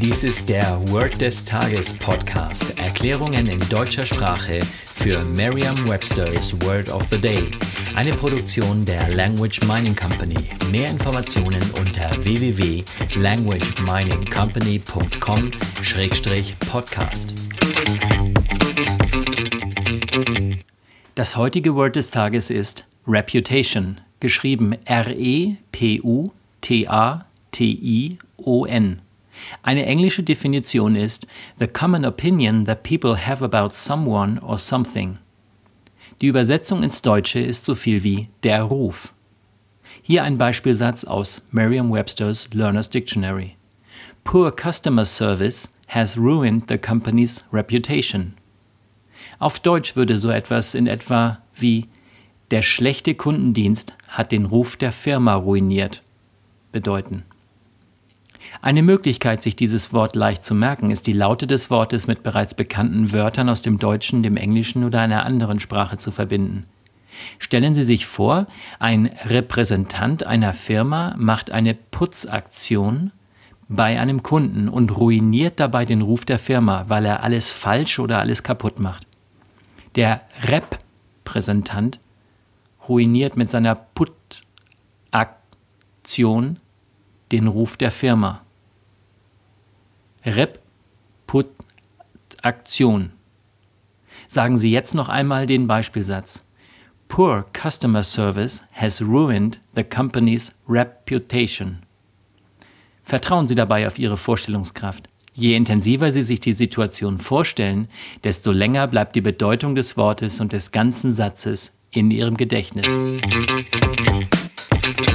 Dies ist der Word des Tages Podcast. Erklärungen in deutscher Sprache für Merriam-Webster's Word of the Day. Eine Produktion der Language Mining Company. Mehr Informationen unter www.languageminingcompany.com-podcast. Das heutige Word des Tages ist Reputation, geschrieben R-E-P-U-T-A-T-I-O-N. Eine englische Definition ist the common opinion that people have about someone or something. Die Übersetzung ins Deutsche ist so viel wie der Ruf. Hier ein Beispielsatz aus Merriam-Webster's Learner's Dictionary. Poor customer service has ruined the company's reputation. Auf Deutsch würde so etwas in etwa wie der schlechte Kundendienst hat den Ruf der Firma ruiniert bedeuten. Eine Möglichkeit, sich dieses Wort leicht zu merken, ist die Laute des Wortes mit bereits bekannten Wörtern aus dem Deutschen, dem Englischen oder einer anderen Sprache zu verbinden. Stellen Sie sich vor, ein Repräsentant einer Firma macht eine Putzaktion bei einem Kunden und ruiniert dabei den Ruf der Firma, weil er alles falsch oder alles kaputt macht. Der Repräsentant ruiniert mit seiner Putzaktion den Ruf der Firma. Reputation. Sagen Sie jetzt noch einmal den Beispielsatz. Poor customer service has ruined the company's reputation. Vertrauen Sie dabei auf Ihre Vorstellungskraft. Je intensiver Sie sich die Situation vorstellen, desto länger bleibt die Bedeutung des Wortes und des ganzen Satzes in Ihrem Gedächtnis.